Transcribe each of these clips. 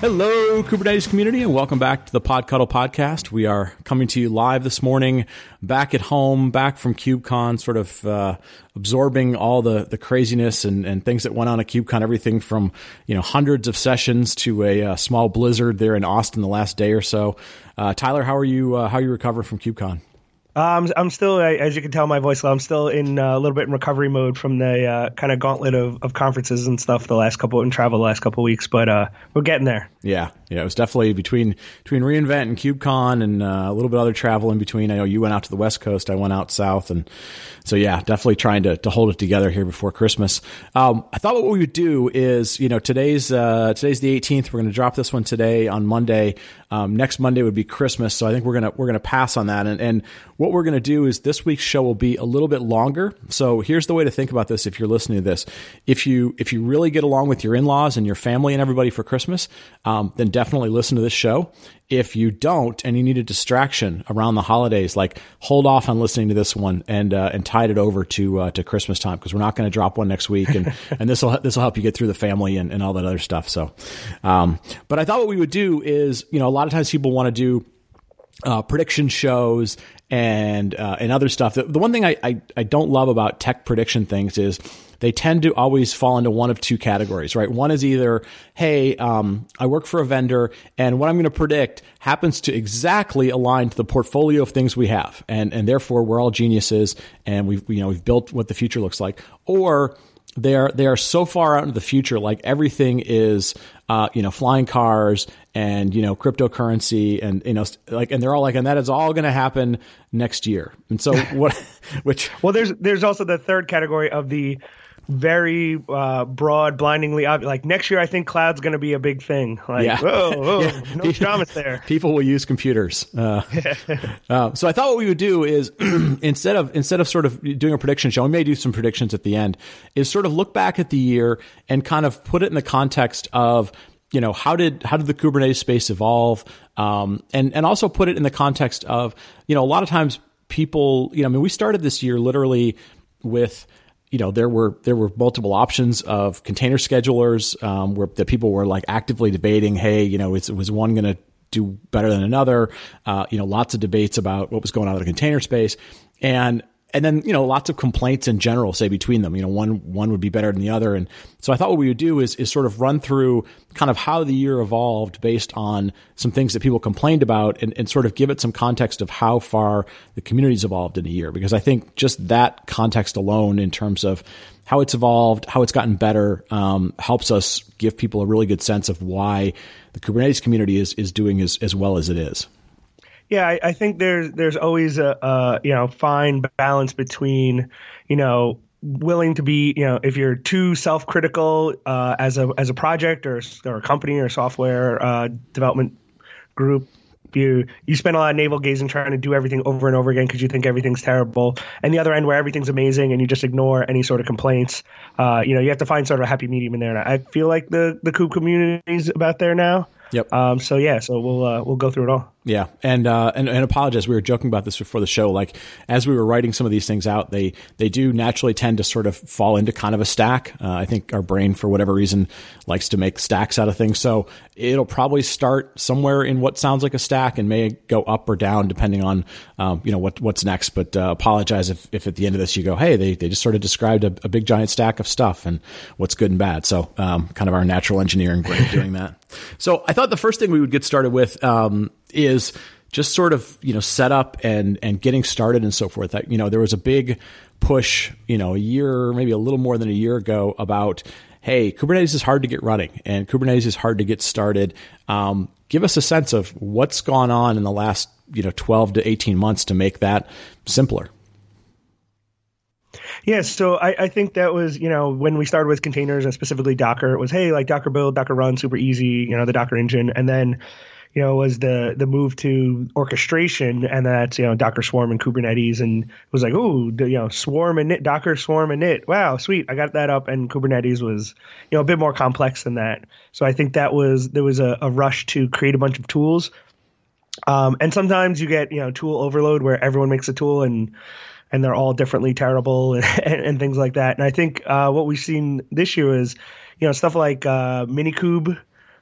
Hello, Kubernetes community, and welcome back to the PodCTL podcast. We are coming to you live this morning, back at home, back from KubeCon, sort of uh, absorbing all the, the craziness and, and things that went on at KubeCon. Everything from you know hundreds of sessions to a, a small blizzard there in Austin the last day or so. Uh, Tyler, how are you? Uh, how are you recovering from KubeCon? Um, I'm still, as you can tell, my voice. I'm still in uh, a little bit in recovery mode from the uh, kind of gauntlet of, of conferences and stuff the last couple and travel the last couple weeks, but uh, we're getting there. Yeah, yeah, it was definitely between between reInvent and KubeCon and uh, a little bit other travel in between. I know you went out to the West Coast, I went out south, and so yeah, definitely trying to, to hold it together here before Christmas. Um, I thought what we would do is, you know, today's uh, today's the 18th. We're going to drop this one today on Monday. Um, next Monday would be Christmas, so I think we're gonna we're gonna pass on that. And, and what we're gonna do is this week's show will be a little bit longer. So here's the way to think about this: if you're listening to this, if you if you really get along with your in laws and your family and everybody for Christmas, um, then definitely listen to this show. If you don't and you need a distraction around the holidays, like hold off on listening to this one and uh, and tide it over to uh, to Christmas time because we're not going to drop one next week, and and this will this will help you get through the family and, and all that other stuff. So, um, but I thought what we would do is you know a lot of times people want to do uh, prediction shows and uh, and other stuff. The, the one thing I, I, I don't love about tech prediction things is they tend to always fall into one of two categories, right? One is either, hey, um, I work for a vendor, and what I'm going to predict happens to exactly align to the portfolio of things we have, and and therefore we're all geniuses, and we've you know we've built what the future looks like, or they are they are so far out into the future like everything is uh, you know flying cars and you know cryptocurrency and you know like and they're all like and that is all going to happen next year and so what which well there's there's also the third category of the very uh, broad, blindingly obvious. Like next year, I think cloud's going to be a big thing. Like, yeah. whoa, whoa yeah. no dramas there. People will use computers. Uh, uh, so I thought what we would do is instead of instead of sort of doing a prediction show, we may do some predictions at the end. Is sort of look back at the year and kind of put it in the context of you know how did how did the Kubernetes space evolve, um, and and also put it in the context of you know a lot of times people you know I mean we started this year literally with you know there were there were multiple options of container schedulers um, where that people were like actively debating. Hey, you know, it was one going to do better than another? Uh, you know, lots of debates about what was going on in the container space, and and then you know lots of complaints in general say between them. You know one one would be better than the other. And so i thought what we would do is is sort of run through kind of how the year evolved based on some things that people complained about and, and sort of give it some context of how far the community's evolved in a year. Because i think just that context alone in terms of how it's evolved how it's gotten better um, helps us give people a really good sense of why the kubernetes community is is doing as, as well as it is yeah, I, I think there's there's always a, a you know fine balance between you know willing to be you know if you're too self-critical uh, as a as a project or or a company or software uh, development group you you spend a lot of navel gazing trying to do everything over and over again because you think everything's terrible and the other end where everything's amazing and you just ignore any sort of complaints uh, you know you have to find sort of a happy medium in there and i feel like the the kube community is about there now Yep. Um, so yeah, so we'll uh, we'll go through it all. Yeah, and, uh, and and apologize. We were joking about this before the show. Like as we were writing some of these things out, they they do naturally tend to sort of fall into kind of a stack. Uh, I think our brain, for whatever reason, likes to make stacks out of things. So it'll probably start somewhere in what sounds like a stack and may go up or down depending on um, you know what what's next. But uh, apologize if, if at the end of this you go, hey, they they just sort of described a, a big giant stack of stuff and what's good and bad. So um, kind of our natural engineering brain doing that. So I thought the first thing we would get started with um, is just sort of you know set up and and getting started and so forth. That you know there was a big push you know a year maybe a little more than a year ago about hey Kubernetes is hard to get running and Kubernetes is hard to get started. Um, give us a sense of what's gone on in the last you know 12 to 18 months to make that simpler. Yeah, so I, I, think that was, you know, when we started with containers and specifically Docker, it was, hey, like Docker build, Docker run, super easy, you know, the Docker engine. And then, you know, was the the move to orchestration, and that's you know Docker Swarm and Kubernetes, and it was like, oh, you know, Swarm init, Docker Swarm init. Wow, sweet, I got that up. And Kubernetes was, you know, a bit more complex than that. So I think that was there was a, a rush to create a bunch of tools, um, and sometimes you get you know tool overload where everyone makes a tool and and they're all differently terrible and, and, and things like that. And I think uh, what we've seen this year is, you know, stuff like uh, Minikube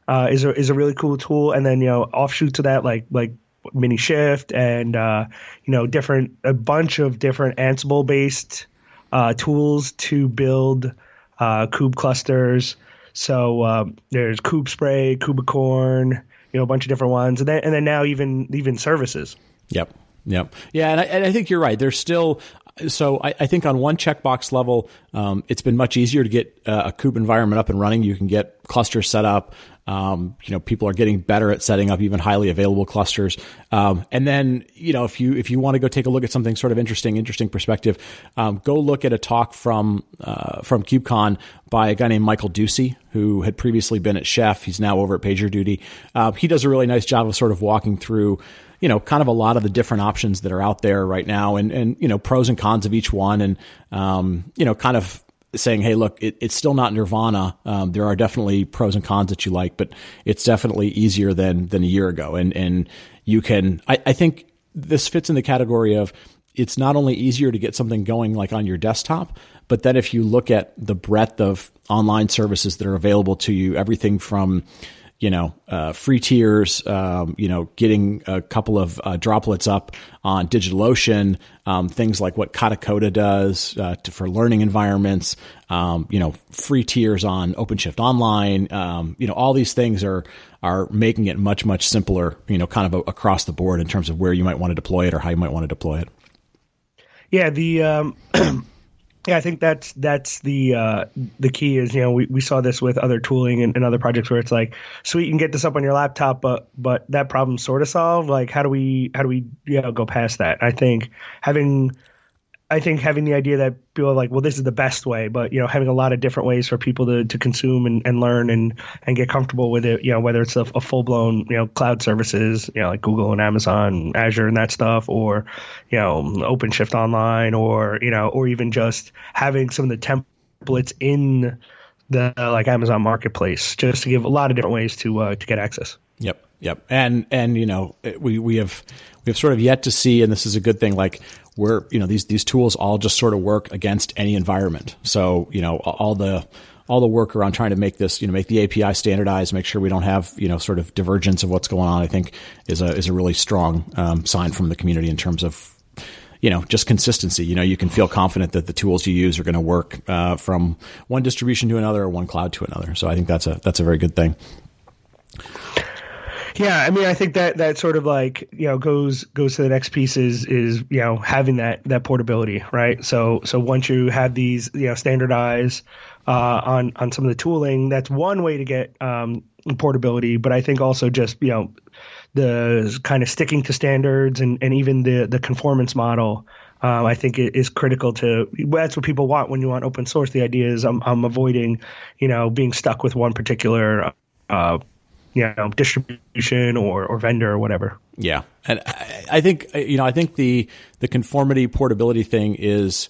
uh, is a is a really cool tool, and then you know offshoot to that like like Minishift and uh, you know different a bunch of different Ansible based uh, tools to build uh, kube clusters. So um, there's kubespray, kubicorn, you know a bunch of different ones, and then and then now even even services. Yep. Yep. Yeah, and I, and I think you're right. There's still so I, I, think on one checkbox level, um, it's been much easier to get uh, a kube environment up and running. You can get clusters set up. Um, you know, people are getting better at setting up even highly available clusters. Um, and then, you know, if you if you want to go take a look at something sort of interesting, interesting perspective, um, go look at a talk from uh, from KubeCon by a guy named Michael Ducy, who had previously been at Chef. He's now over at PagerDuty. Uh, he does a really nice job of sort of walking through you know, kind of a lot of the different options that are out there right now and, and, you know, pros and cons of each one and, um, you know, kind of saying, hey, look, it, it's still not Nirvana. Um, there are definitely pros and cons that you like, but it's definitely easier than than a year ago. And and you can, I, I think this fits in the category of it's not only easier to get something going like on your desktop, but then if you look at the breadth of online services that are available to you, everything from you know, uh, free tiers, um, you know, getting a couple of uh, droplets up on DigitalOcean, um, things like what Katacoda does uh, to, for learning environments, um, you know, free tiers on OpenShift Online, um, you know, all these things are are making it much much simpler, you know, kind of across the board in terms of where you might want to deploy it or how you might want to deploy it. Yeah, the um, Yeah, I think that's that's the uh, the key is you know we, we saw this with other tooling and, and, other projects where it's like sweet you can get this up on your laptop but but that problem sort of solved. Like how do we how do we you know go past that? I think having I think having the idea that people are like, well, this is the best way, but you know, having a lot of different ways for people to, to consume and, and learn and, and get comfortable with it, you know, whether it's a, a full blown, you know, cloud services, you know, like Google and Amazon, and Azure and that stuff, or, you know, OpenShift Online, or, you know, or even just having some of the templates in the like Amazon marketplace, just to give a lot of different ways to, uh, to get access. Yep. Yep. And, and, you know, we, we have, we have sort of yet to see, and this is a good thing, like where, you know, these, these tools all just sort of work against any environment. So, you know, all the, all the work around trying to make this, you know, make the API standardized, make sure we don't have, you know, sort of divergence of what's going on, I think is a, is a really strong um, sign from the community in terms of, you know, just consistency. You know, you can feel confident that the tools you use are going to work uh, from one distribution to another or one cloud to another. So I think that's a, that's a very good thing. Yeah, I mean, I think that that sort of like you know goes goes to the next piece is is you know having that that portability, right? So so once you have these you know standardized uh, on on some of the tooling, that's one way to get um, portability. But I think also just you know the kind of sticking to standards and and even the the conformance model. Um, I think it is critical to that's what people want when you want open source. The idea is I'm, I'm avoiding, you know, being stuck with one particular uh, you know distribution or, or vendor or whatever. Yeah, and I, think you know I think the the conformity portability thing is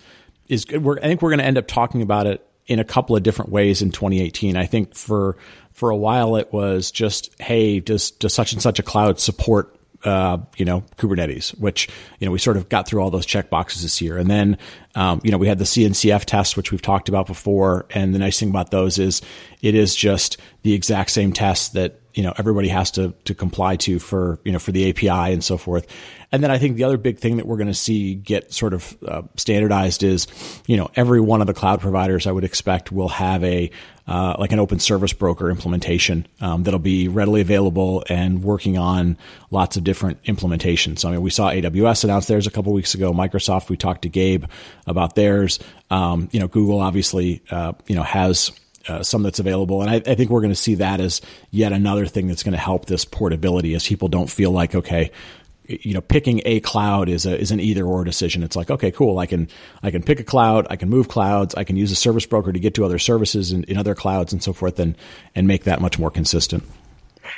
is I think we're going to end up talking about it in a couple of different ways in 2018. I think for for a while it was just hey does does such and such a cloud support uh, you know, Kubernetes, which, you know, we sort of got through all those check boxes this year. And then, um, you know, we had the CNCF test, which we've talked about before. And the nice thing about those is it is just the exact same test that, you know, everybody has to, to comply to for, you know, for the API and so forth. And then I think the other big thing that we're going to see get sort of uh, standardized is, you know, every one of the cloud providers I would expect will have a uh, like an open service broker implementation um, that'll be readily available and working on lots of different implementations. So, I mean, we saw AWS announce theirs a couple weeks ago. Microsoft, we talked to Gabe about theirs. Um, you know, Google obviously, uh, you know, has uh, some that's available. And I, I think we're going to see that as yet another thing that's going to help this portability as people don't feel like, okay, you know, picking a cloud is a, is an either or decision. It's like, okay, cool. I can, I can pick a cloud. I can move clouds. I can use a service broker to get to other services in, in other clouds and so forth and, and make that much more consistent.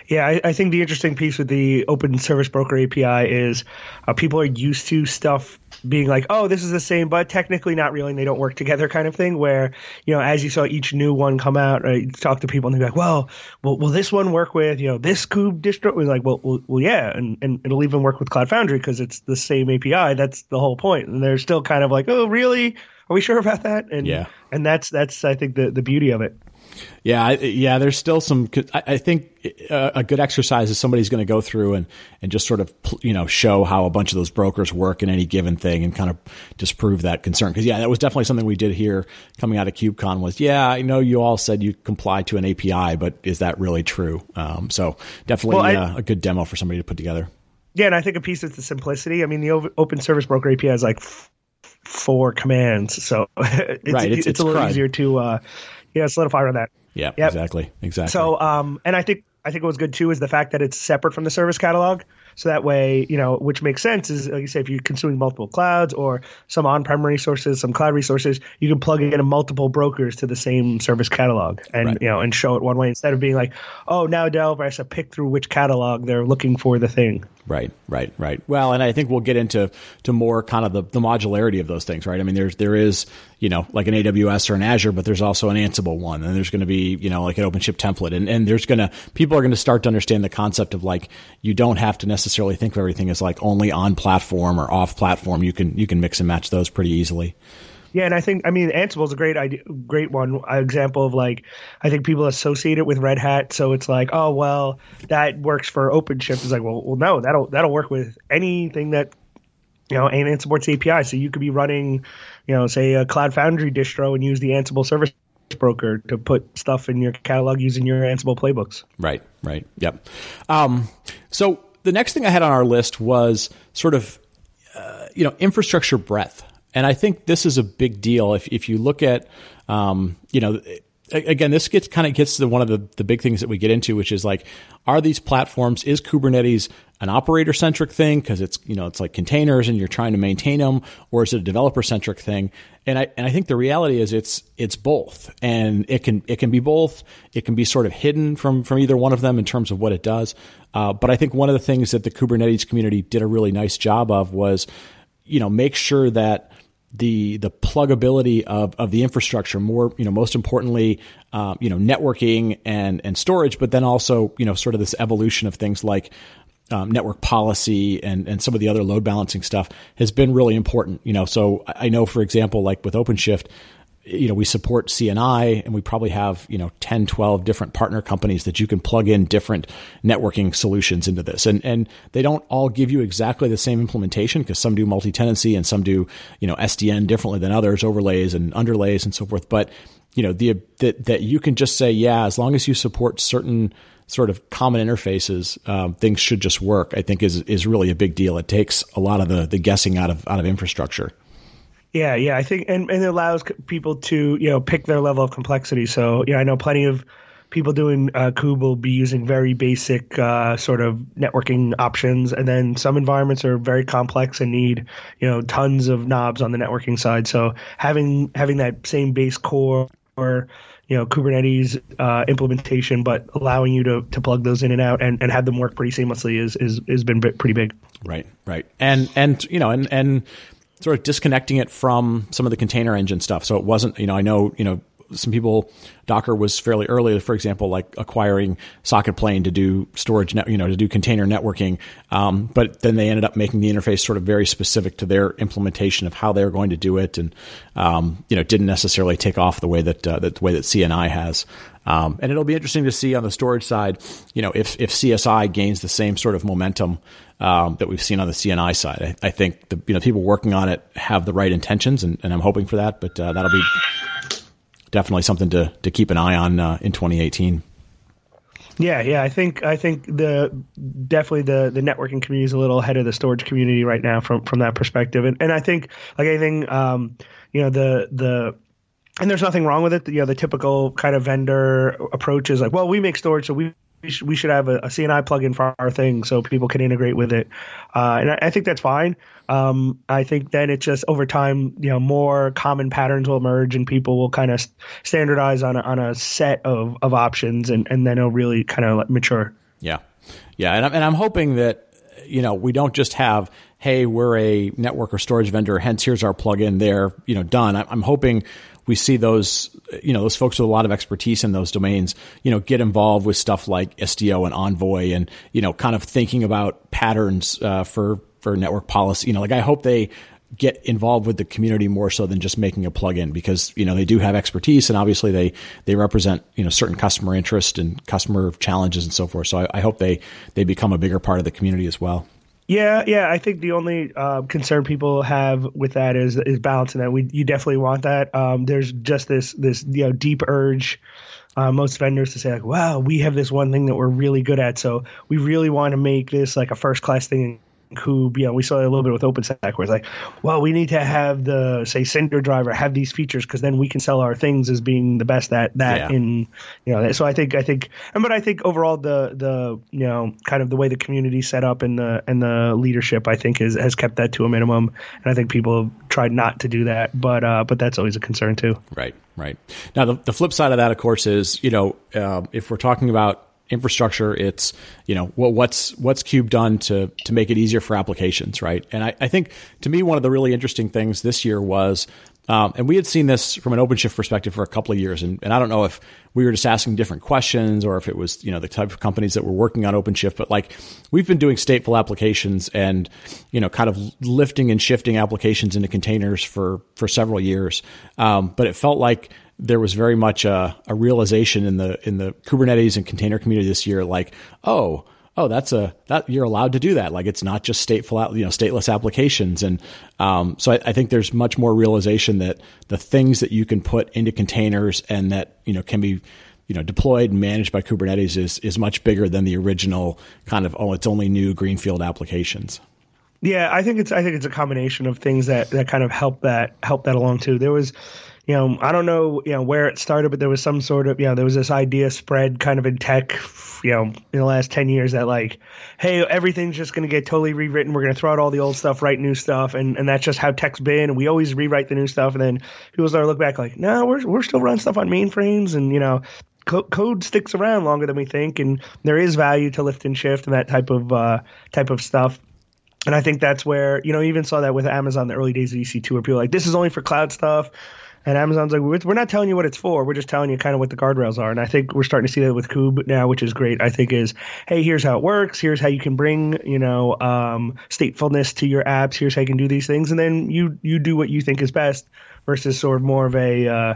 Yeah, I, I, think the interesting piece with the Open Service Broker API is uh, people are used to stuff being like, oh, this is the same, but technically not really, and they don't work together kind of thing. Where, you know, as you saw each new one come out, right, talk to people and they're like, well, well, will this one work with, you know, this kube distro? We're like, well, well, well yeah, and, and it'll even work with Cloud Foundry because it's the same API. That's the whole point. And they're still kind of like, oh, really? Are we sure about that? And yeah, and that's that's I think the the beauty of it. Yeah, yeah. There's still some. I think uh, a good exercise is somebody's going to go through and and just sort of you know show how a bunch of those brokers work in any given thing and kind of disprove that concern. Because yeah, that was definitely something we did here coming out of KubeCon. Was yeah, I know you all said you comply to an API, but is that really true? Um, so definitely well, I, uh, a good demo for somebody to put together. Yeah, and I think a piece is the simplicity. I mean, the Open Service Broker API is like f- four commands, so it's, right, it's, it's, it's a little crud. easier to uh, yeah solidify on that. Yeah, yep. exactly, exactly. So, um, and I think I think what was good too is the fact that it's separate from the service catalog. So that way, you know, which makes sense is like you say, if you're consuming multiple clouds or some on-prem resources, some cloud resources, you can plug in multiple brokers to the same service catalog and right. you know and show it one way instead of being like, oh, now developer has to pick through which catalog they're looking for the thing. Right, right, right. Well, and I think we'll get into to more kind of the, the modularity of those things, right? I mean, there's there is you know like an AWS or an Azure, but there's also an Ansible one, and there's going to be you know like an OpenShift template, and and there's going to people are going to start to understand the concept of like you don't have to necessarily think of everything as like only on platform or off platform. You can you can mix and match those pretty easily. Yeah, and I think I mean Ansible is a great idea, great one example of like I think people associate it with Red Hat, so it's like oh well that works for OpenShift. It's like well well no that'll that'll work with anything that you know and supports API. So you could be running you know say a Cloud Foundry distro and use the Ansible service broker to put stuff in your catalog using your Ansible playbooks. Right, right, yep. Um, so the next thing I had on our list was sort of uh, you know infrastructure breadth and I think this is a big deal. If if you look at, um, you know, again, this gets kind of gets to one of the, the big things that we get into, which is like, are these platforms, is Kubernetes an operator centric thing? Cause it's, you know, it's like containers and you're trying to maintain them, or is it a developer centric thing? And I, and I think the reality is it's, it's both and it can, it can be both. It can be sort of hidden from, from either one of them in terms of what it does. Uh, but I think one of the things that the Kubernetes community did a really nice job of was, you know, make sure that, the the pluggability of, of the infrastructure more you know most importantly um, you know networking and and storage but then also you know sort of this evolution of things like um, network policy and and some of the other load balancing stuff has been really important you know. So I know for example like with OpenShift you know, we support CNI and we probably have, you know, 10, 12 different partner companies that you can plug in different networking solutions into this. And, and they don't all give you exactly the same implementation because some do multi-tenancy and some do, you know, SDN differently than others, overlays and underlays and so forth. But, you know, the, that, that you can just say, yeah, as long as you support certain sort of common interfaces, um, things should just work, I think is, is really a big deal. It takes a lot of the, the guessing out of, out of infrastructure. Yeah, yeah, I think, and, and it allows people to you know pick their level of complexity. So yeah, I know plenty of people doing uh, Kube will be using very basic uh, sort of networking options, and then some environments are very complex and need you know tons of knobs on the networking side. So having having that same base core or you know Kubernetes uh, implementation, but allowing you to, to plug those in and out and, and have them work pretty seamlessly is is has been pretty big. Right, right, and and you know and and sort of disconnecting it from some of the container engine stuff. So it wasn't, you know, I know, you know, some people Docker was fairly early, for example, like acquiring SocketPlane to do storage, net, you know, to do container networking. Um, but then they ended up making the interface sort of very specific to their implementation of how they're going to do it, and um, you know, didn't necessarily take off the way that, uh, that the way that CNI has. Um, and it'll be interesting to see on the storage side, you know, if if CSI gains the same sort of momentum um, that we've seen on the CNI side. I, I, think the you know people working on it have the right intentions, and, and I'm hoping for that. But uh, that'll be definitely something to to keep an eye on uh, in 2018. Yeah, yeah, I think I think the definitely the the networking community is a little ahead of the storage community right now from from that perspective, and and I think like anything, um, you know, the the and there's nothing wrong with it. You know, the typical kind of vendor approach is like, well, we make storage, so we we should, we should have a, a CNI plugin for our thing so people can integrate with it. Uh, and I, I, think that's fine. Um, I think then it just over time, you know, more common patterns will emerge and people will kind of standardize on a, on a set of, of options and, and then it'll really kind of mature. Yeah. Yeah. And I'm, and I'm hoping that, you know, we don't just have, hey, we're a network or storage vendor, hence here's our plugin there, you know, done. I'm hoping we see those, you know, those folks with a lot of expertise in those domains, you know, get involved with stuff like Istio and Envoy and, you know, kind of thinking about patterns uh, for, for network policy. You know, like I hope they get involved with the community more so than just making a plugin because you know they do have expertise and obviously they they represent you know certain customer interest and customer challenges and so forth. So I, I hope they they become a bigger part of the community as well. Yeah, yeah. I think the only uh, concern people have with that is is balancing that. We you definitely want that. Um, there's just this this you know deep urge. Uh, most vendors to say like, "Wow, we have this one thing that we're really good at, so we really want to make this like a first class thing who you know we saw a little bit with OpenStack where it's like, well, we need to have the say Cinder driver have these features because then we can sell our things as being the best at that yeah. in you know. So I think I think and but I think overall the the you know kind of the way the community set up and the and the leadership I think is has kept that to a minimum, and I think people have tried not to do that, but uh, but that's always a concern too. Right, right. Now the the flip side of that, of course, is you know uh, if we're talking about infrastructure. It's you know what, what's what's Cube done to to make it easier for applications, right? And I, I think to me one of the really interesting things this year was. Um, and we had seen this from an OpenShift perspective for a couple of years, and, and I don't know if we were just asking different questions or if it was you know the type of companies that were working on OpenShift, but like we've been doing stateful applications and you know kind of lifting and shifting applications into containers for for several years, um, but it felt like there was very much a, a, realization in the in the Kubernetes and container community this year, like, oh, oh, that's a that you're allowed to do that. Like, it's not just stateful, you know, stateless applications, and um, so I, I, think there's much more realization that the things that you can put into containers and that you know can be you know deployed and managed by Kubernetes is is much bigger than the original kind of oh, it's only new greenfield applications. Yeah, I think it's I think it's a combination of things that that kind of help that help that along too. There was you know, I don't know, you know, where it started, but there was some sort of, you know, there was this idea spread kind of in tech, you know, in the last 10 years that like, hey, everything's just going to get totally rewritten. We're going to throw out all the old stuff, write new stuff. And, and that's just how tech's been. And we always rewrite the new stuff. And then people start to look back like, no, we're, we're still running stuff on mainframes. And, you know, co- code sticks around longer than we think. And there is value to lift and shift and that type of, uh, type of stuff. And I think that's where, you know, you even saw that with Amazon, the early days of EC2, where people like, this is only for cloud stuff and Amazon's like, we're not telling you what it's for. We're just telling you kind of what the guardrails are. And I think we're starting to see that with Kube now, which is great. I think is, hey, here's how it works. Here's how you can bring, you know, um, statefulness to your apps. Here's how you can do these things, and then you you do what you think is best versus sort of more of a uh,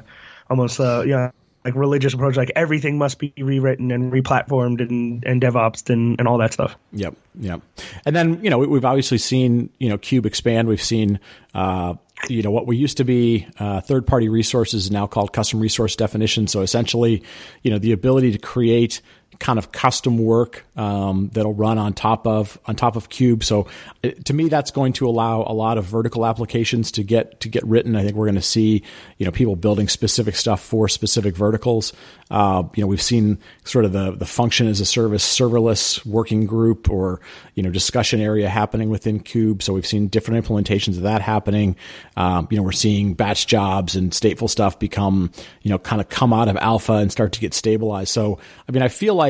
almost uh, you know like religious approach, like everything must be rewritten and replatformed and, and DevOps and, and all that stuff. Yep. Yep. And then, you know, we, have obviously seen, you know, Kube expand. We've seen, uh, you know, what we used to be uh, third party resources now called custom resource definition. So essentially, you know, the ability to create kind of custom work um, that'll run on top of on top of Kube. So uh, to me, that's going to allow a lot of vertical applications to get to get written. I think we're going to see you know people building specific stuff for specific verticals. Uh, you know, we've seen sort of the the function as a service serverless working group or you know discussion area happening within Cube. So we've seen different implementations of that happening. Um, you know, we're seeing batch jobs and stateful stuff become you know kind of come out of alpha and start to get stabilized. So I mean, I feel like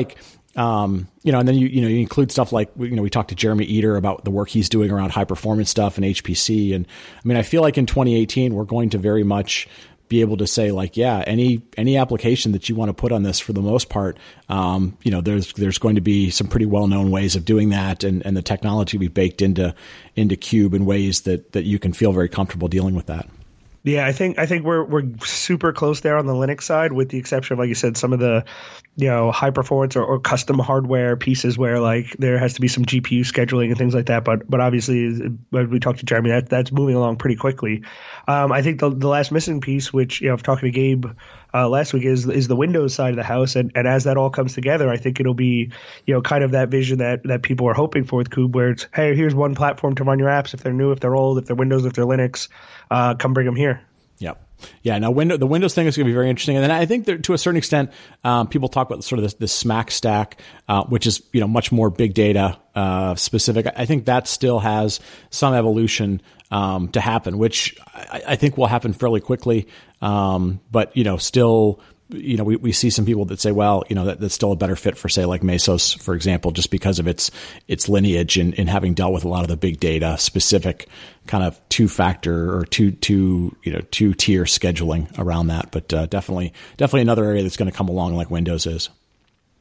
um, you know, and then you you know you include stuff like you know we talked to Jeremy Eder about the work he's doing around high performance stuff and HPC, and I mean I feel like in 2018 we're going to very much be able to say like yeah any any application that you want to put on this for the most part um, you know there's there's going to be some pretty well known ways of doing that and and the technology we baked into into cube in ways that that you can feel very comfortable dealing with that. Yeah, I think I think we're we're super close there on the Linux side, with the exception of like you said, some of the you know high performance or, or custom hardware pieces where like there has to be some GPU scheduling and things like that. But but obviously, we talked to Jeremy, that that's moving along pretty quickly. Um, I think the the last missing piece, which you know, talking to Gabe uh, last week, is is the Windows side of the house, and and as that all comes together, I think it'll be you know kind of that vision that that people are hoping for with Kube, where it's hey, here's one platform to run your apps if they're new, if they're old, if they're Windows, if they're Linux uh, come bring them here. Yeah. Now, window, the Windows thing is going to be very interesting, and then I think that to a certain extent, um, people talk about sort of this, this SMACK stack, uh, which is you know much more big data uh, specific. I think that still has some evolution um, to happen, which I, I, think will happen fairly quickly. Um, but you know, still you know, we, we see some people that say, well, you know, that, that's still a better fit for say like Mesos, for example, just because of its its lineage and, and having dealt with a lot of the big data specific kind of two factor or two two you know two tier scheduling around that. But uh, definitely definitely another area that's going to come along like Windows is.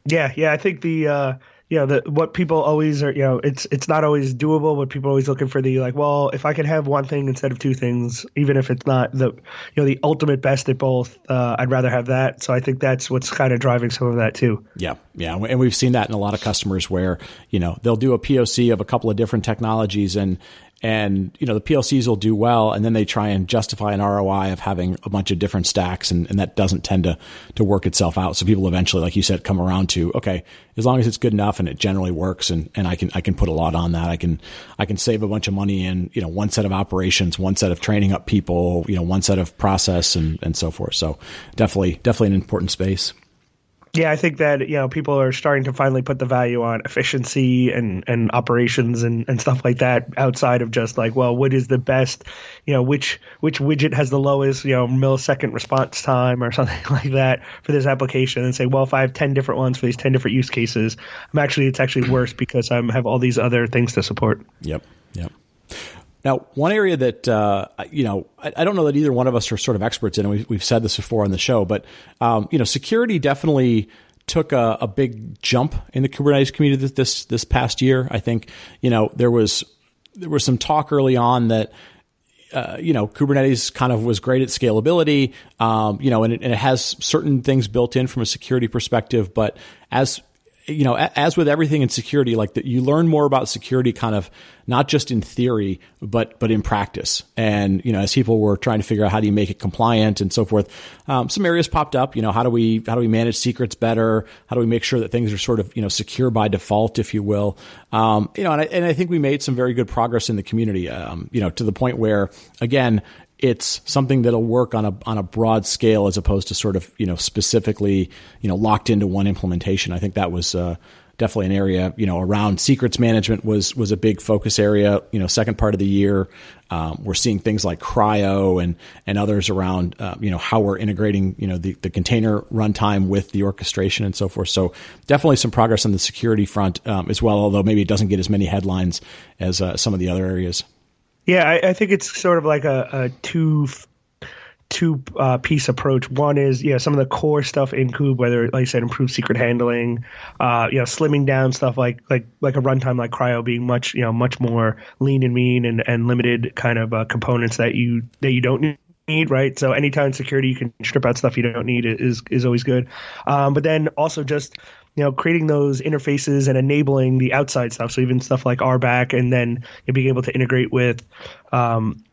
Yeah, yeah, I think the uh, you know, the what people always are, you know, it's it's not always doable, but people are always looking for the like, well, if I could have one thing instead of two things, even if it's not the, you know, the ultimate best at both, uh, I'd rather have that. So I think that's what's kind of driving some of that too. Yeah, yeah, and we've seen that in a lot of customers where you know they'll do a POC of a couple of different technologies and and you know the PLCs will do well, and then they try and justify an ROI of having a bunch of different stacks, and, and that doesn't tend to to work itself out. So people eventually, like you said, come around to okay, as long as it's good enough and it generally works, and, and I can I can put a lot on that. I can I can save a bunch of money in you know one set of operations, one set of training up people, you know one set of process, and and so forth. So definitely definitely an important space. Yeah, I think that you know people are starting to finally put the value on efficiency and and operations and and stuff like that outside of just like well what is the best you know which which widget has the lowest you know millisecond response time or something like that for this application and say well if I have 10 different ones for these 10 different use cases I'm actually it's actually worse because I have all these other things to support. Yep. Yep. Now, one area that uh, you know, I, I, don't know that either one of us are sort of experts in, and we've, we've said this before on the show, but um, you know, security definitely took a, a, big jump in the Kubernetes community this, this past year. I think you know there was there was some talk early on that uh, you know, Kubernetes kind of was great at scalability, um, you know, and it, and it, has certain things built in from a security perspective. But as you know, as with everything in security, like that, you learn more about security kind of not just in theory, but but in practice. And you know, as people were trying to figure out how do you make it compliant and so forth, um, some areas popped up. You know, how do we how do we manage secrets better? How do we make sure that things are sort of you know secure by default, if you will? Um, you know, and I, and I think we made some very good progress in the community. Um, you know, to the point where again, it's something that'll work on a on a broad scale as opposed to sort of you know specifically you know locked into one implementation. I think that was uh, definitely an area you know around secrets management was was a big focus area. You know, second part of the year, um, we're seeing things like CRI-O and and others around uh, you know how we're integrating you know the, the container runtime with the orchestration and so forth. So definitely some progress on the security front um, as well. Although maybe it doesn't get as many headlines as uh, some of the other areas. Yeah, I, I think it's sort of like a, a two two uh, piece approach. One is yeah, some of the core stuff in Kube, whether like I said, improved secret handling, uh, you know, slimming down stuff like like like a runtime like CRI-O being much you know much more lean and mean and, and limited kind of uh, components that you that you don't need right so anytime security you can strip out stuff you don't need is is always good um, but then also just you know, creating those interfaces and enabling the outside stuff. So even stuff like RBAC, and then being able to integrate with, um,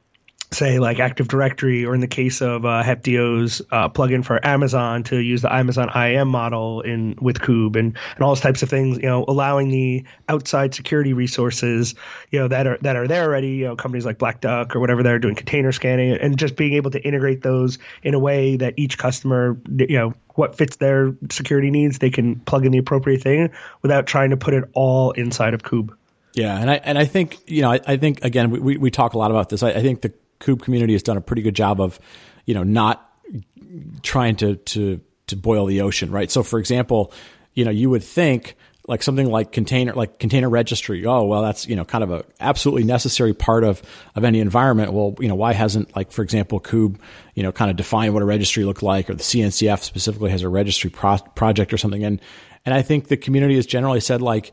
say like Active Directory, or in the case of uh, Heptio's uh, plugin for Amazon to use the Amazon IAM model in with Kube and, and all those types of things. You know, allowing the outside security resources, you know, that are that are there already. You know, companies like Black Duck or whatever they're doing container scanning, and just being able to integrate those in a way that each customer, you know what fits their security needs, they can plug in the appropriate thing without trying to put it all inside of Kube. Yeah, and I and I think you know I, I think again we, we talk a lot about this. I, I, think the Kube community has done a pretty good job of you know not trying to to to boil the ocean, right? So for example, you know you would think like something like container like container registry. Oh well that's you know kind of a absolutely necessary part of of any environment. Well you know why hasn't like for example kube you know kind of defined what a registry looked like or the cncf specifically has a registry pro- project or something? And and i think the community has generally said like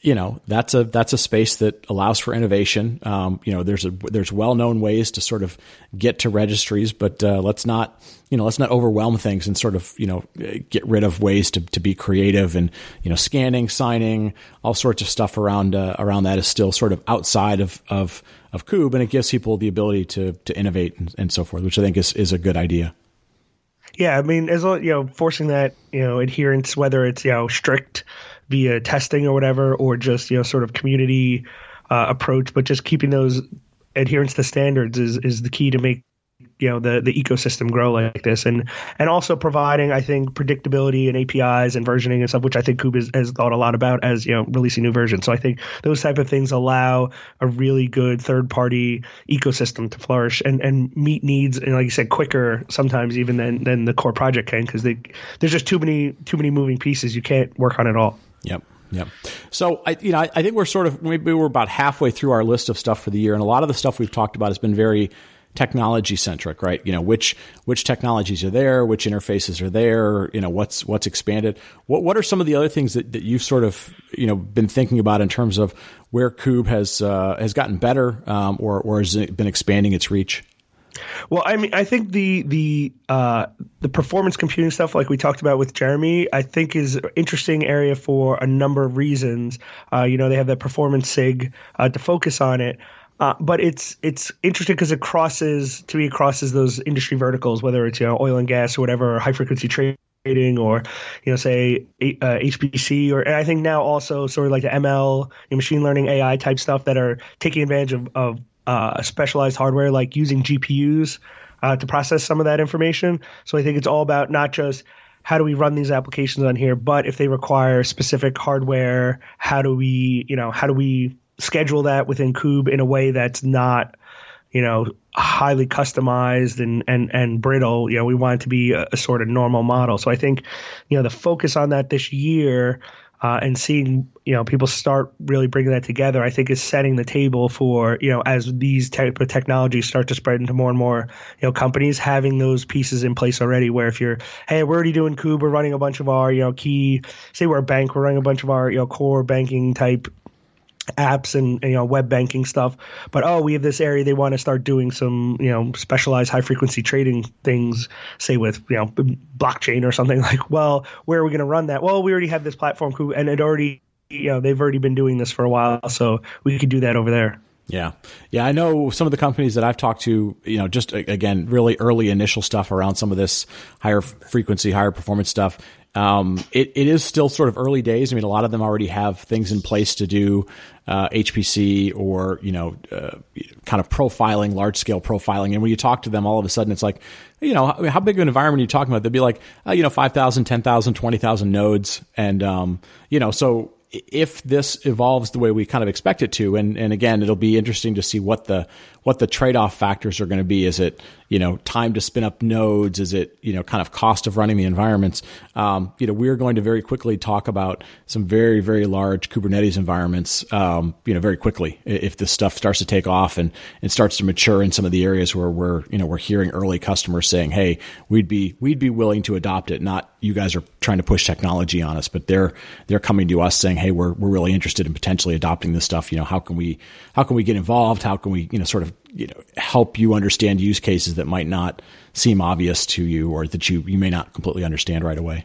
you know that's a that's a space that allows for innovation. Um, you know, there's a there's well known ways to sort of get to registries, but uh, let's not you know let's not overwhelm things and sort of you know get rid of ways to, to be creative and you know scanning, signing, all sorts of stuff around uh, around that is still sort of outside of of of Kube, and it gives people the ability to to innovate and, and so forth, which I think is is a good idea. Yeah, I mean, as you know, forcing that you know adherence, whether it's you know strict via testing or whatever, or just you know sort of community uh, approach, but just keeping those adherence to standards is is the key to make you know the the ecosystem grow like this. And and also providing i think predictability and apis and versioning and stuff which i think kube has, thought a lot about as you know releasing new versions. So i think those type of things allow a really good third party ecosystem to flourish and and meet needs and like you said quicker sometimes even than than the core project can because there's just too many too many moving pieces. You can't work on it all Yep. Yep. So I, you know, I, I, think we're sort of maybe we're about halfway through our list of stuff for the year, and a lot of the stuff we've talked about has been very technology centric, right? You know, which which technologies are there, which interfaces are there, you know, what's what's expanded. What what are some of the other things that, that you've sort of you know been thinking about in terms of where Kube has uh, has gotten better um, or or has been expanding its reach? Well, I mean, I think the the uh, the performance computing stuff, like we talked about with Jeremy, I think is an interesting area for a number of reasons. Uh, you know, they have that performance sig uh, to focus on it. Uh, but it's it's interesting because it crosses to me it crosses those industry verticals, whether it's you know oil and gas or whatever, high frequency trading, or you know say uh, HPC, or and I think now also sort of like the ML, you know, machine learning, AI type stuff that are taking advantage of, of uh, specialized hardware like using GPUs uh, to process some of that information. So I think it's all about not just how do we run these applications on here, but if they require specific hardware, how do we you know how do we schedule that within Kube in a way that's not, you know, highly customized and and and brittle. You know, we want it to be a, a sort of normal model. So I think, you know, the focus on that this year. Uh, and seeing you know people start really bringing that together, I think is setting the table for you know as these type of technologies start to spread into more and more you know companies having those pieces in place already. Where if you're hey we're already doing Kube, we're running a bunch of our you know key say we're a bank, we're running a bunch of our you know core banking type apps and you know web banking stuff but oh we have this area they want to start doing some you know specialized high frequency trading things say with you know blockchain or something like well where are we going to run that well we already have this platform and it already you know they've already been doing this for a while so we could do that over there yeah. Yeah. I know some of the companies that I've talked to, you know, just again, really early initial stuff around some of this higher frequency, higher performance stuff. Um, it, it is still sort of early days. I mean, a lot of them already have things in place to do uh, HPC or you know, uh, kind of profiling, large scale profiling. And when you talk to them, all of a sudden it's like, you know, how big of an environment are you talking about? They'd be like, uh, you know, 5,000, 10,000, 20,000 nodes. And, um, you know, so if this evolves the way we kind of expect it to, and, and again, it'll be interesting to see what the what the trade off factors are going to be. Is it you know time to spin up nodes? Is it you know kind of cost of running the environments? Um, you know, we're going to very quickly talk about some very very large Kubernetes environments. Um, you know, very quickly if this stuff starts to take off and and starts to mature in some of the areas where we're you know we're hearing early customers saying, hey, we'd be we'd be willing to adopt it. Not you guys are trying to push technology on us, but they're they're coming to us saying, hey, we're we're really interested in potentially adopting this stuff. You know, how can we how can we get involved? How can we you know sort of you know help you understand use cases that might not seem obvious to you or that you you may not completely understand right away.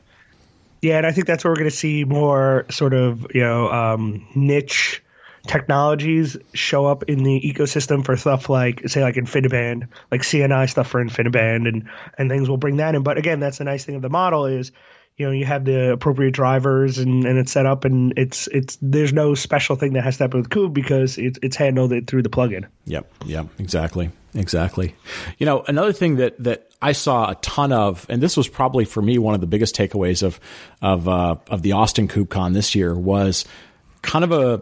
Yeah, and I think that's where we're going to see more sort of you know um, niche technologies show up in the ecosystem for stuff like say like InfiniBand, like CNI stuff for InfiniBand, and and things will bring that in. But again, that's the nice thing of the model is you know you have the appropriate drivers and, and it's set up and it's it's there's no special thing that has to happen with Kube because it's it's handled it through the plugin. Yep, yep, exactly, exactly. You know, another thing that that I saw a ton of, and this was probably for me one of the biggest takeaways of of uh, of the Austin KubeCon this year was kind of a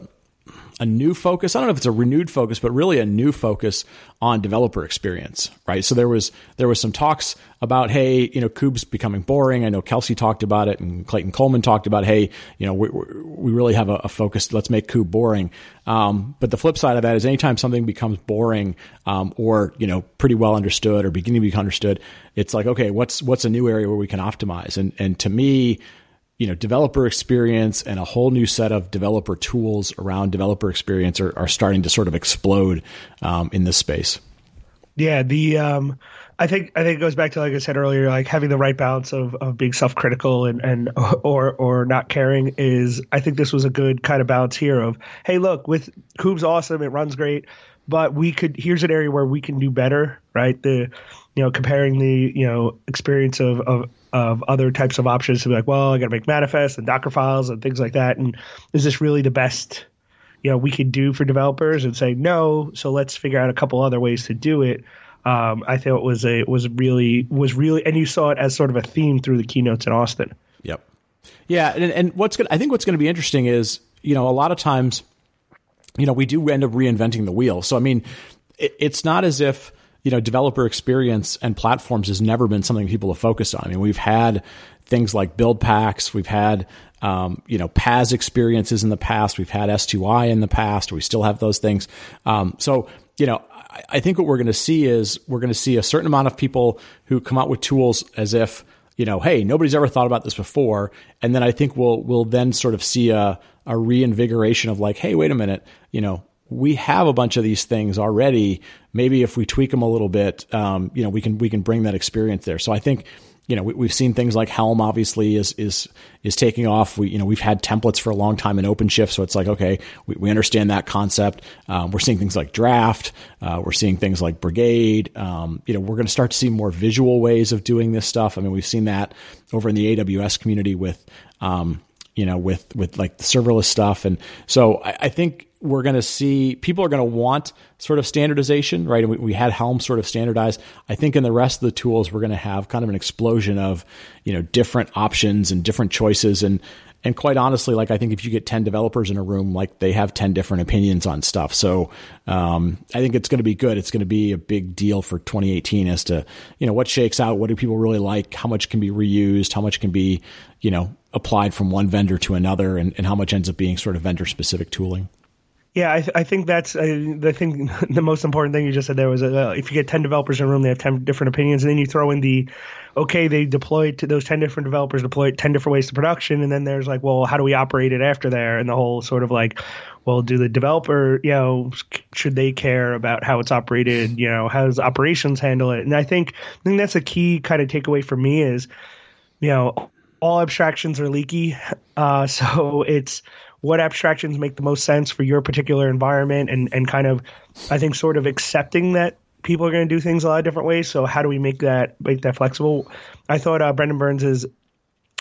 a new focus. I don't know if it's a renewed focus, but really a new focus on developer experience, right? So there was there was some talks about, hey, you know, Kube's becoming boring. I know Kelsey talked about it, and Clayton Coleman talked about, hey, you know, we, we really have a, a focus. Let's make Kube boring. Um, but the flip side of that is, anytime something becomes boring um, or you know pretty well understood or beginning to be understood, it's like, okay, what's what's a new area where we can optimize? And and to me you know, developer experience and a whole new set of developer tools around developer experience are, are starting to sort of explode um, in this space. Yeah, the um, I think I think it goes back to like I said earlier, like having the right balance of, of being self critical and, and or or not caring is I think this was a good kind of balance here of hey look with Kube's awesome, it runs great, but we could here's an area where we can do better, right? The you know comparing the you know experience of of of other types of options to be like, well, I got to make manifests and Docker files and things like that. And is this really the best, you know, we could do for developers? And say no. So let's figure out a couple other ways to do it. Um, I thought it was a was really was really, and you saw it as sort of a theme through the keynotes in Austin. Yep. Yeah, and, and what's going I think what's going to be interesting is you know a lot of times, you know, we do end up reinventing the wheel. So I mean, it, it's not as if you know, developer experience and platforms has never been something people have focused on. I mean, we've had things like build packs, we've had um, you know, PaaS experiences in the past, we've had S2I in the past, we still have those things. Um, so you know, I, I think what we're going to see is we're going to see a certain amount of people who come out with tools as if you know, hey, nobody's ever thought about this before, and then I think we'll we'll then sort of see a a reinvigoration of like, hey, wait a minute, you know, we have a bunch of these things already. Maybe if we tweak them a little bit, um, you know, we can we can bring that experience there. So I think you know, we, have seen things like Helm obviously is is is taking off. We you know we've had templates for a long time in OpenShift, so it's like okay, we, we understand that concept. Um, we're seeing things like Draft. Uh, we're seeing things like Brigade. Um, you know, we're going to start to see more visual ways of doing this stuff. I mean, we've seen that over in the AWS community with um, you know with with like the serverless stuff, and so I, I think we're going to see people are going to want sort of standardization, right? And we, we, had Helm sort of standardized. I think in the rest of the tools, we're going to have kind of an explosion of, you know, different options and different choices. And, and quite honestly, like I think if you get 10 developers in a room, like they have 10 different opinions on stuff. So, um, I think it's going to be good. It's going to be a big deal for 2018 as to, you know, what shakes out. What do people really like? How much can be reused? How much can be, you know, applied from one vendor to another and, and how much ends up being sort of vendor specific tooling? Yeah, I, th- I think that's the thing. The most important thing you just said there was uh, if you get ten developers in a room, they have ten different opinions, and then you throw in the, okay, they deployed to those ten different developers deployed ten different ways to production, and then there's like, well, how do we operate it after there? And the whole sort of like, well, do the developer, you know, should they care about how it's operated? You know, how does operations handle it? And I think I think that's a key kind of takeaway for me is, you know, all abstractions are leaky, uh, so it's what abstractions make the most sense for your particular environment and, and kind of I think sort of accepting that people are going to do things a lot of different ways. So how do we make that make that flexible? I thought uh, Brendan Burns's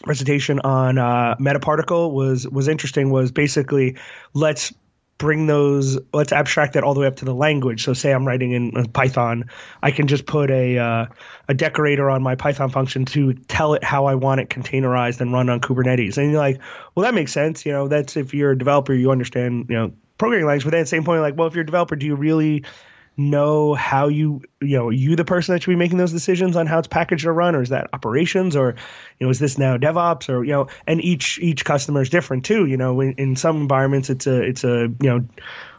presentation on uh, Metaparticle was was interesting. Was basically let's bring those let's abstract that all the way up to the language. So say i'm writing in python i can just put a uh, a decorator on my python function to tell it how i want it containerized and run on kubernetes. And you're like well that makes sense. You know that's if you're a developer you understand you know programming language. But at the same point like well if you're a developer do you really know how you you know you the person that should be making those decisions on how it's packaged or run or is that operations or you know is this now devops or you know and each each customer is different too you know in, in some environments it's a it's a you know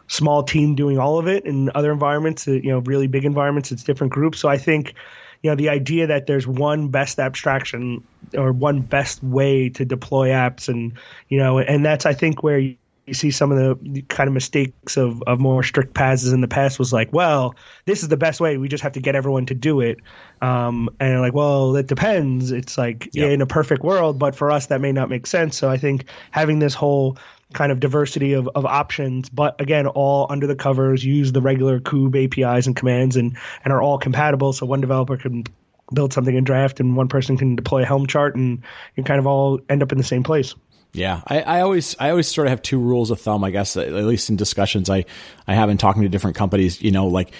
small team doing all of it. In other environments you know really big environments it's different groups. So i think you know the idea that there's one best abstraction or one best way to deploy apps and you know and that's i think where you, you see some of the kind of mistakes of, of more strict PaaSes in the past was like, well, this is the best way. We just have to get everyone to do it. Um, and like, well, it depends. It's like yep. in a perfect world, but for us, that may not make sense. So I think having this whole kind of diversity of, of options, but again, all under the covers, use the regular kube APIs and commands and, and are all compatible. So one developer can build something in draft and one person can deploy a Helm chart and you kind of all end up in the same place. Yeah, I, I, always I always sort of have two rules of thumb, I guess, at least in discussions I, I have in talking to different companies. You know, like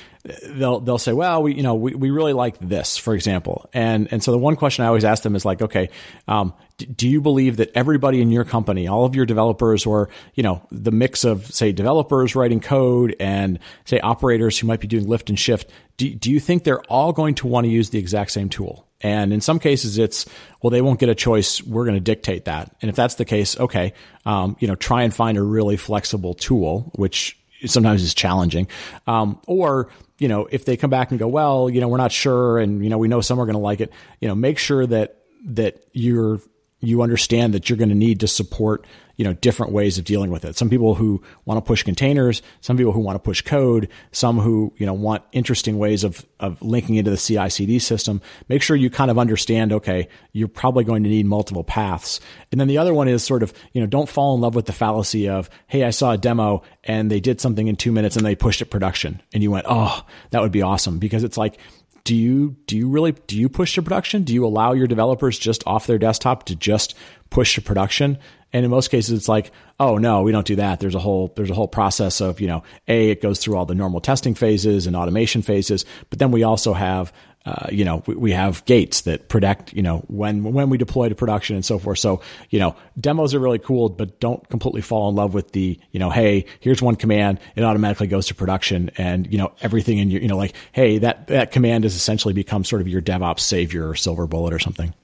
they'll they'll say, well, we you know we, we really like this, for example, and and so the one question I always ask them is like, okay, um, do you believe that everybody in your company, all of your developers, or you know the mix of say developers writing code and say operators who might be doing lift and shift, do do you think they're all going to want to use the exact same tool? And in some cases, it's, well, they won't get a choice. We're going to dictate that. And if that's the case, okay, um, you know, try and find a really flexible tool, which sometimes is challenging. Um, or, you know, if they come back and go, well, you know, we're not sure and, you know, we know some are going to like it, you know, make sure that, that you're, you understand that you're going to need to support you know different ways of dealing with it. Some people who want to push containers, some people who want to push code, some who you know want interesting ways of of linking into the CI/CD system. Make sure you kind of understand. Okay, you're probably going to need multiple paths, and then the other one is sort of you know don't fall in love with the fallacy of hey I saw a demo and they did something in two minutes and they pushed it production and you went oh that would be awesome because it's like do you do you really do you push to production? Do you allow your developers just off their desktop to just push to production? And in most cases, it's like, oh no, we don't do that. There's a whole there's a whole process of you know, a it goes through all the normal testing phases and automation phases, but then we also have uh, you know, we, we, have gates that protect, you know, when when we deploy to production and so forth. So, you know, demos are really cool, but don't completely fall in love with the, you know, hey, here's one command, it automatically goes to production, and you know, everything in your, you know, like, hey, that that command has essentially become sort of your DevOps savior or silver bullet or something.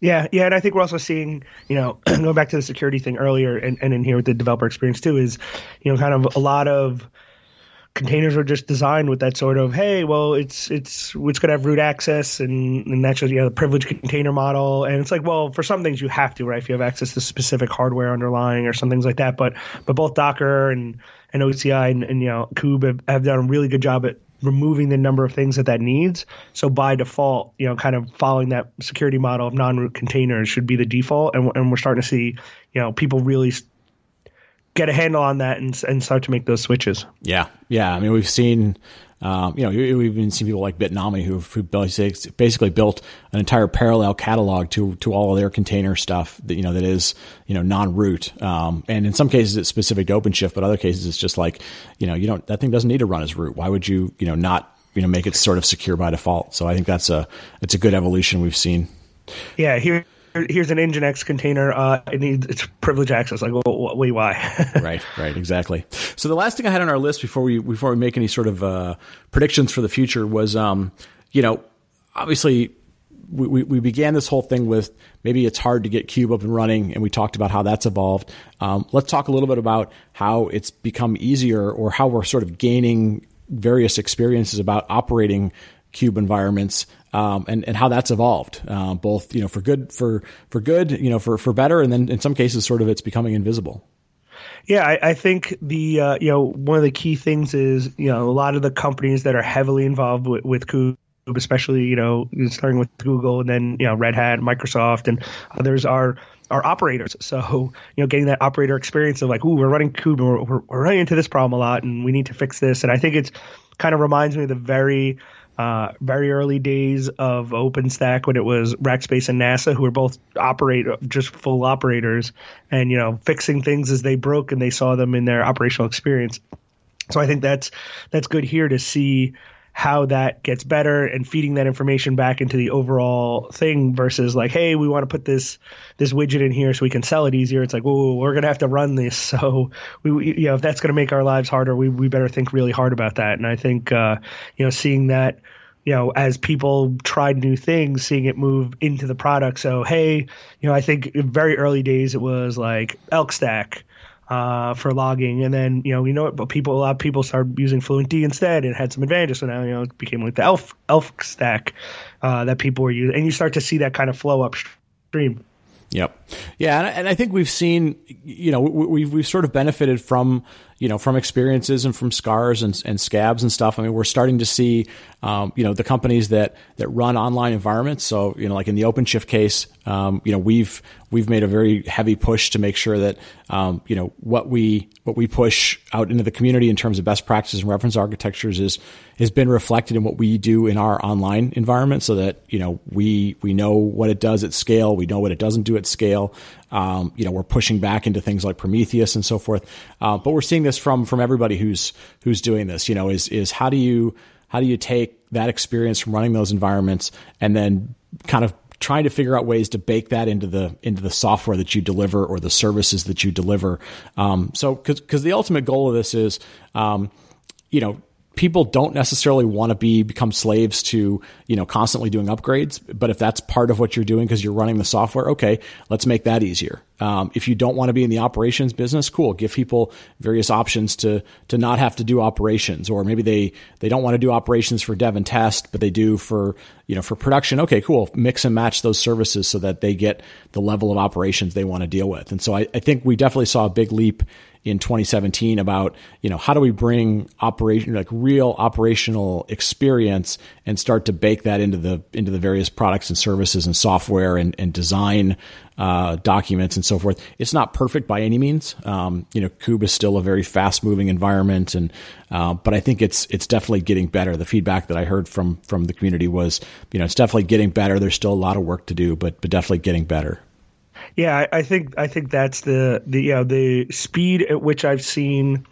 Yeah, yeah, and I think we're also seeing, you know, going back to the security thing earlier, and, and in here with the developer experience too, is, you know, kind of a lot of containers are just designed with that sort of hey well it's it's it's going to have root access and and that's just you know the privileged container model. And it's like well for some things you have to right? If you have access to specific hardware underlying or some things like that. But but both Docker and and OCI and, and you know Kube have, have done a really good job at removing the number of things that that needs. So by default, you know, kind of following that security model of non-root containers should be the default, and, and we're starting to see, you know, people really get a handle on that and and start to make those switches. Yeah, yeah. I mean, we've seen. Um, you know, we've even seen people like Bitnami who who basically built an entire parallel catalog to to all of their container stuff that you know that is you know non-root, um, and in some cases it's specific to OpenShift, but other cases it's just like you know you don't that thing doesn't need to run as root. Why would you you know not you know make it sort of secure by default? So I think that's a it's a good evolution we've seen. Yeah, here here's an Nginx container. Uh, it needs it's privilege access. Like, well, wait, why? right, right, exactly. So the last thing I had on our list before we before we make any sort of uh, predictions for the future was, um, you know, obviously we, we, we, began this whole thing with maybe it's hard to get Kube up and running, and we talked about how that's evolved. Um, let's talk a little bit about how it's become easier or how we're sort of gaining various experiences about operating Kube environments um, and and how that's evolved, uh, both you know for good for for good, you know for for better, and then in some cases, sort of it's becoming invisible. Yeah, I, I think the uh, you know one of the key things is you know a lot of the companies that are heavily involved with, with Kube especially you know starting with Google and then you know Red Hat, Microsoft, and others are are operators. So you know, getting that operator experience of like, ooh, we're running Kube, we're, we're, running into this problem a lot, and we need to fix this. And I think it's kind of reminds me of the very uh, very early days of OpenStack when it was Rackspace and NASA, who were both operate just full operators, and you know fixing things as they broke and they saw them in their operational experience. So I think that's that's good here to see how that gets better and feeding that information back into the overall thing versus like, hey, we want to put this this widget in here so we can sell it easier. It's like, well, we're gonna have to run this, so we, you know, if that's gonna make our lives harder, we we better think really hard about that. And I think, uh, you know, seeing that you know, as people tried new things, seeing it move into the product. So, hey, you know, I think very early days it was like Elk Stack, uh, for logging. And then, you know, you know what, but people, a lot of people started using FluentD instead and had some advantages. So now, you know, it became like the Elf, Elf stack, uh, that people were using. And you start to see that kind of flow upstream. Yep. Yeah. And, I think we've seen, you know, we, we've, we've sort of benefited from, you know, from experiences and from scars and, and scabs and stuff. I mean, we're starting to see, um, you know, the companies that, that run online environments. So, you know, like in the OpenShift case, um, you know, we've, we've made a very heavy push to make sure that, um, you know, what we, what we push out into the community in terms of best practices and reference architectures is, has been reflected in what we do in our online environment so that, you know, we, we know what it does at scale. We know what it doesn't do at scale. Um, you know, we're pushing back into things like Prometheus and so forth. Uh, but we're seeing this from from everybody who's who's doing this. You know, is is how do you how do you take that experience from running those environments and then kind of trying to figure out ways to bake that into the into the software that you deliver or the services that you deliver. Um, so, because the ultimate goal of this is, um, you know, people don't necessarily want to be become slaves to you know constantly doing upgrades but if that's part of what you're doing because you're running the software okay let's make that easier. Um, if you don't want to be in the operations business cool give people various options to to not have to do operations or maybe they they don't want to do operations for dev and test but they do for you know for production. Okay cool mix and match those services so that they get the level of operations they want to deal with. And so I, I think we definitely saw a big leap in 2017 about you know how do we bring operation like real operational experience and start to bake that into the into the various products and services and software and, and design uh, documents and so forth. It's not perfect by any means. Um, you know, Kube is still a very fast moving environment, and uh, but I think it's it's definitely getting better. The feedback that I heard from from the community was, you know, it's definitely getting better. There's still a lot of work to do, but but definitely getting better. Yeah, I, think I think that's the the you know the speed at which I've seen.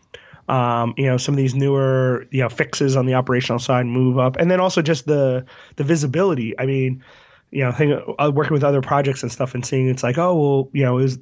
Um, you know some of these newer you know fixes on the operational side move up, and then also just the the visibility. I mean, you know, thing, uh, working with other projects and stuff, and seeing it's like, oh well, you know, is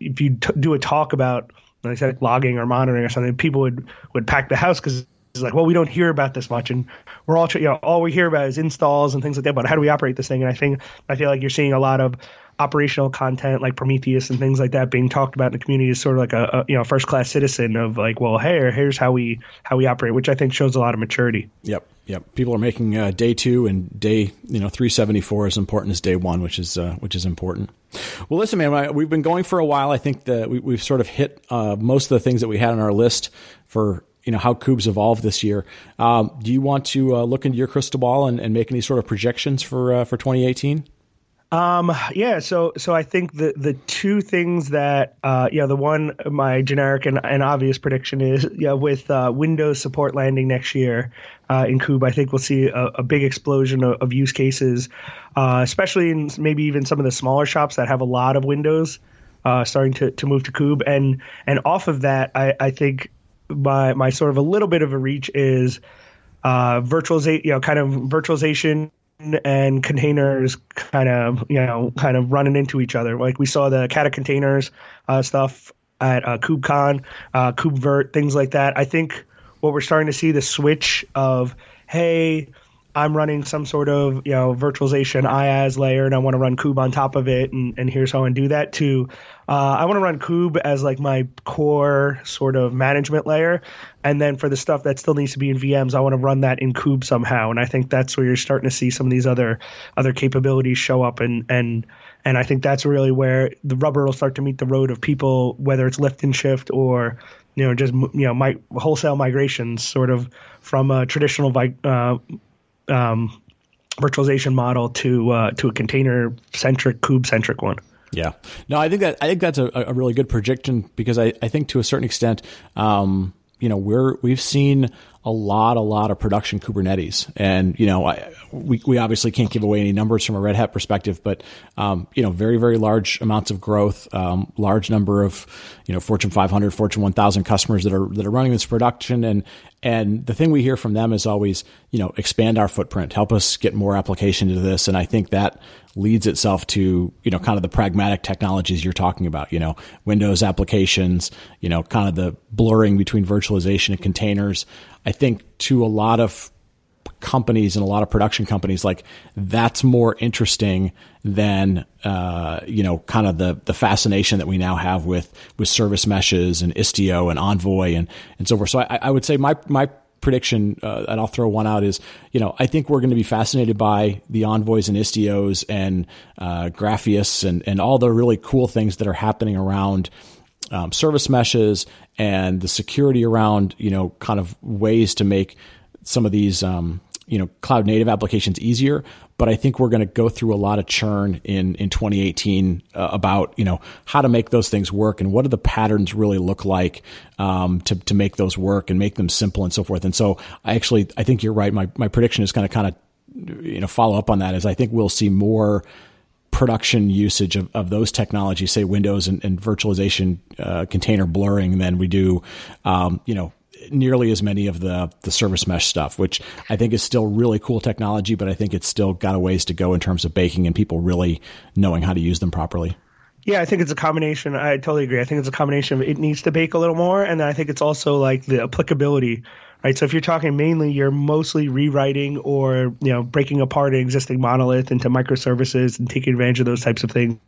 if you t- do a talk about like said, logging or monitoring or something, people would would pack the house because it's like, well, we don't hear about this much, and we're all, you know, all we hear about is installs and things like that. But how do we operate this thing? And I think I feel like you're seeing a lot of operational content like Prometheus and things like that being talked about in the community is sort of like a, a you know first class citizen of like, well, hey, here's how we how we operate, which I think shows a lot of maturity. Yep. Yep, people are making uh, day two and day you know three seventy four as important as day one, which is uh, which is important. Well, listen, man, we've been going for a while. I think that we, have sort of hit uh, most of the things that we had on our list for you know how Kube's evolved this year. Um, do you want to uh, look into your crystal ball and, and, make any sort of projections for uh, for twenty eighteen? Um, yeah, so so I think the the two things that uh, yeah, the one my generic and, and obvious prediction is yeah, with uh, Windows support landing next year uh, in Kube, I think we'll see a, a big explosion of, of use cases, uh, especially in maybe even some of the smaller shops that have a lot of Windows uh, starting to, to move to Kube, and and off of that, I, I think my my sort of a little bit of a reach is uh, virtualization, you know, kind of virtualization and containers kind of you know kind of running into each other. Like we saw the Kata containers uh, stuff at uh, KubeCon, uh, KubeVirt, things like that. I think what we're starting to see the switch of hey. I'm running some sort of you know virtualization IaaS layer, and I want to run Kube on top of it, and, and here's how I do that. too. uh, I want to run Kube as like my core sort of management layer, and then for the stuff that still needs to be in VMs, I want to run that in Kube somehow. And I think that's where you're starting to see some of these other other capabilities show up, and and and I think that's really where the rubber will start to meet the road of people, whether it's lift and shift or you know just you know my wholesale migrations, sort of from a traditional uh, um, virtualization model to uh, to a container centric kube centric one. Yeah, no, I think that I think that's a, a really good prediction because I, I think to a certain extent, um, you know, we're we've seen a lot, a lot of production Kubernetes. And, you know, I, we, we obviously can't give away any numbers from a Red Hat perspective, but, um, you know, very, very large amounts of growth, um, large number of, you know, Fortune 500, Fortune 1000 customers that are, that are running this production. And, and the thing we hear from them is always, you know, expand our footprint, help us get more application to this. And I think that leads itself to, you know, kind of the pragmatic technologies you're talking about, you know, Windows applications, you know, kind of the blurring between virtualization and containers. I think to a lot of companies and a lot of production companies, like that's more interesting than uh, you know, kind of the the fascination that we now have with with service meshes and Istio and Envoy and and so forth. So I, I would say my my prediction, uh, and I'll throw one out is, you know, I think we're going to be fascinated by the envoys and Istios and uh, Grafeas and and all the really cool things that are happening around um, service meshes and the security around, you know, kind of ways to make some of these, um, you know, cloud native applications easier. But I think we're going to go through a lot of churn in, in 2018 uh, about, you know, how to make those things work and what do the patterns really look like um, to, to make those work and make them simple and so forth. And so I actually, I think you're right. My, my prediction is going to kind of, you know, follow up on that is I think we'll see more production usage of, of those technologies, say Windows and, and virtualization uh, container blurring, than we do, um, you know, nearly as many of the the service mesh stuff, which I think is still really cool technology, but I think it's still got a ways to go in terms of baking and people really knowing how to use them properly. Yeah, I think it's a combination. I totally agree. I think it's a combination of it needs to bake a little more, and then I think it's also like the applicability right? So if you're talking mainly, you're mostly rewriting or you know breaking apart an existing monolith into microservices and taking advantage of those types of things.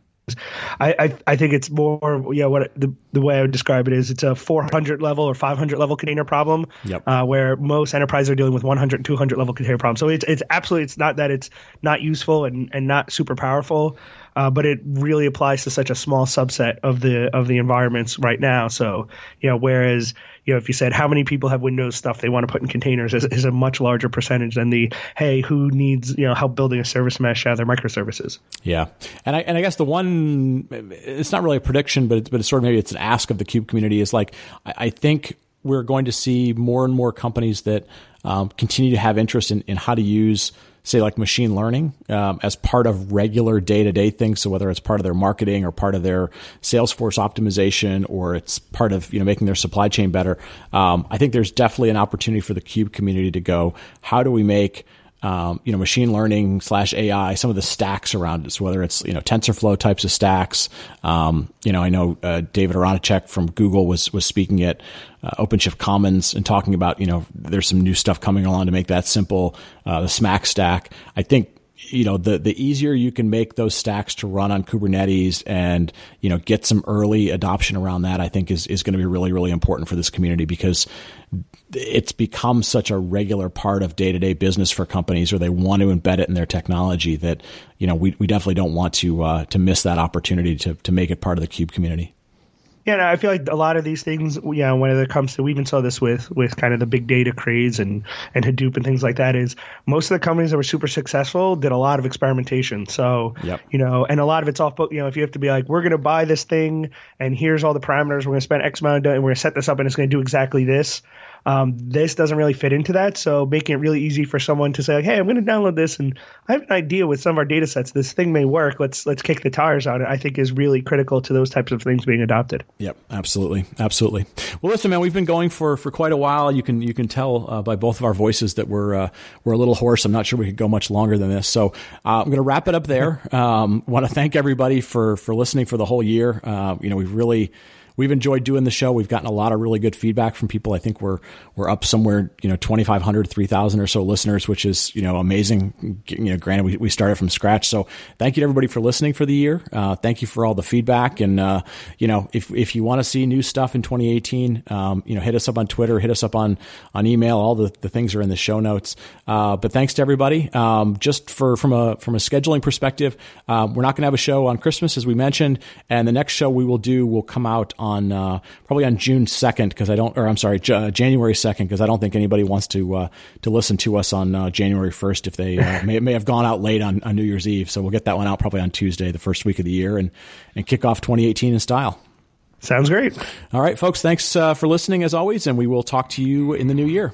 I, I, I think it's more yeah what the the way I would describe it is it's a 400 level or 500 level container problem yep. uh, where most enterprises are dealing with 100 200 level container problems. So it's it's absolutely it's not that it's not useful and, and not super powerful uh, but it really applies to such a small subset of the of the environments right now. So you know, whereas you know, if you said how many people have Windows stuff they want to put in containers is, is a much larger percentage than the hey, who needs you know help building a service mesh out of their microservices. Yeah, and I and I guess the one it's not really a prediction, but it's, but it's sort of maybe it's an ask of the kube community is like I, I think we're going to see more and more companies that um, continue to have interest in, in how to use say like machine learning um, as part of regular day-to-day things. So whether it's part of their marketing or part of their salesforce optimization or it's part of you know making their supply chain better um, i think there's definitely an opportunity for the kube community to go how do we make um, you know, machine learning slash AI, some of the stacks around it. So whether it's, you know, TensorFlow types of stacks, um, you know, I know, uh, David Aronchick from Google was, was speaking at, uh, OpenShift Commons and talking about, you know, there's some new stuff coming along to make that simple, uh, the SMACK stack. I think, you know the the easier you can make those stacks to run on Kubernetes and you know get some early adoption around that I think is is going to be really really important for this community because it's become such a regular part of day-to-day business for companies or they want to embed it in their technology that you know we, we definitely don't want to uh, to miss that opportunity to to make it part of the kube community yeah, no, I feel like a lot of these things, you know, when it comes to, we even saw this with with kind of the big data craze and and Hadoop and things like that. Is most of the companies that were super successful did a lot of experimentation. So, yep. you know, and a lot of it's off. You know, if you have to be like, we're going to buy this thing, and here's all the parameters, we're going to spend X amount, of, and we're going to set this up, and it's going to do exactly this. Um, this doesn't really fit into that. So making it really easy for someone to say, like, hey, I'm going to download this and I have an idea with some of our data sets. This thing may work. Let's let's kick the tires on it. I think is really critical to those types of things being adopted. Yep, absolutely, absolutely. Well, listen, man, we've been going for for quite a while. You can you can tell uh, by both of our voices that we're uh, we're a little hoarse. I'm not sure we could go much longer than this. So uh, I'm going to wrap it up there. Um, Want to thank everybody for for listening for the whole year. Uh, you know, we've really we've enjoyed doing the show. We've gotten a lot of really good feedback from people. I think we're we're up somewhere, you know, 2,500, 3,000 or so listeners, which is you know amazing. You know, granted we, we started from scratch, so thank you to everybody for listening for the year. Uh, thank you for all the feedback, and uh, you know, if if you want to see new stuff in 2018, um, you know, hit us up on Twitter, hit us up on on email. All the, the things are in the show notes. Uh, but thanks to everybody. Um, just for from a from a scheduling perspective, um, we're not going to have a show on Christmas as we mentioned, and the next show we will do will come out on uh, probably on June second because I don't, or I'm sorry, J- January second because I don't think anybody wants to uh, to listen to us on uh, January first if they uh, may may have gone out late on, on New Year's Eve. So we'll get that one out probably on Tuesday, the first week of the year, and and kick off 2018 in style. Sounds great. All right, folks. Thanks uh, for listening as always, and we will talk to you in the new year.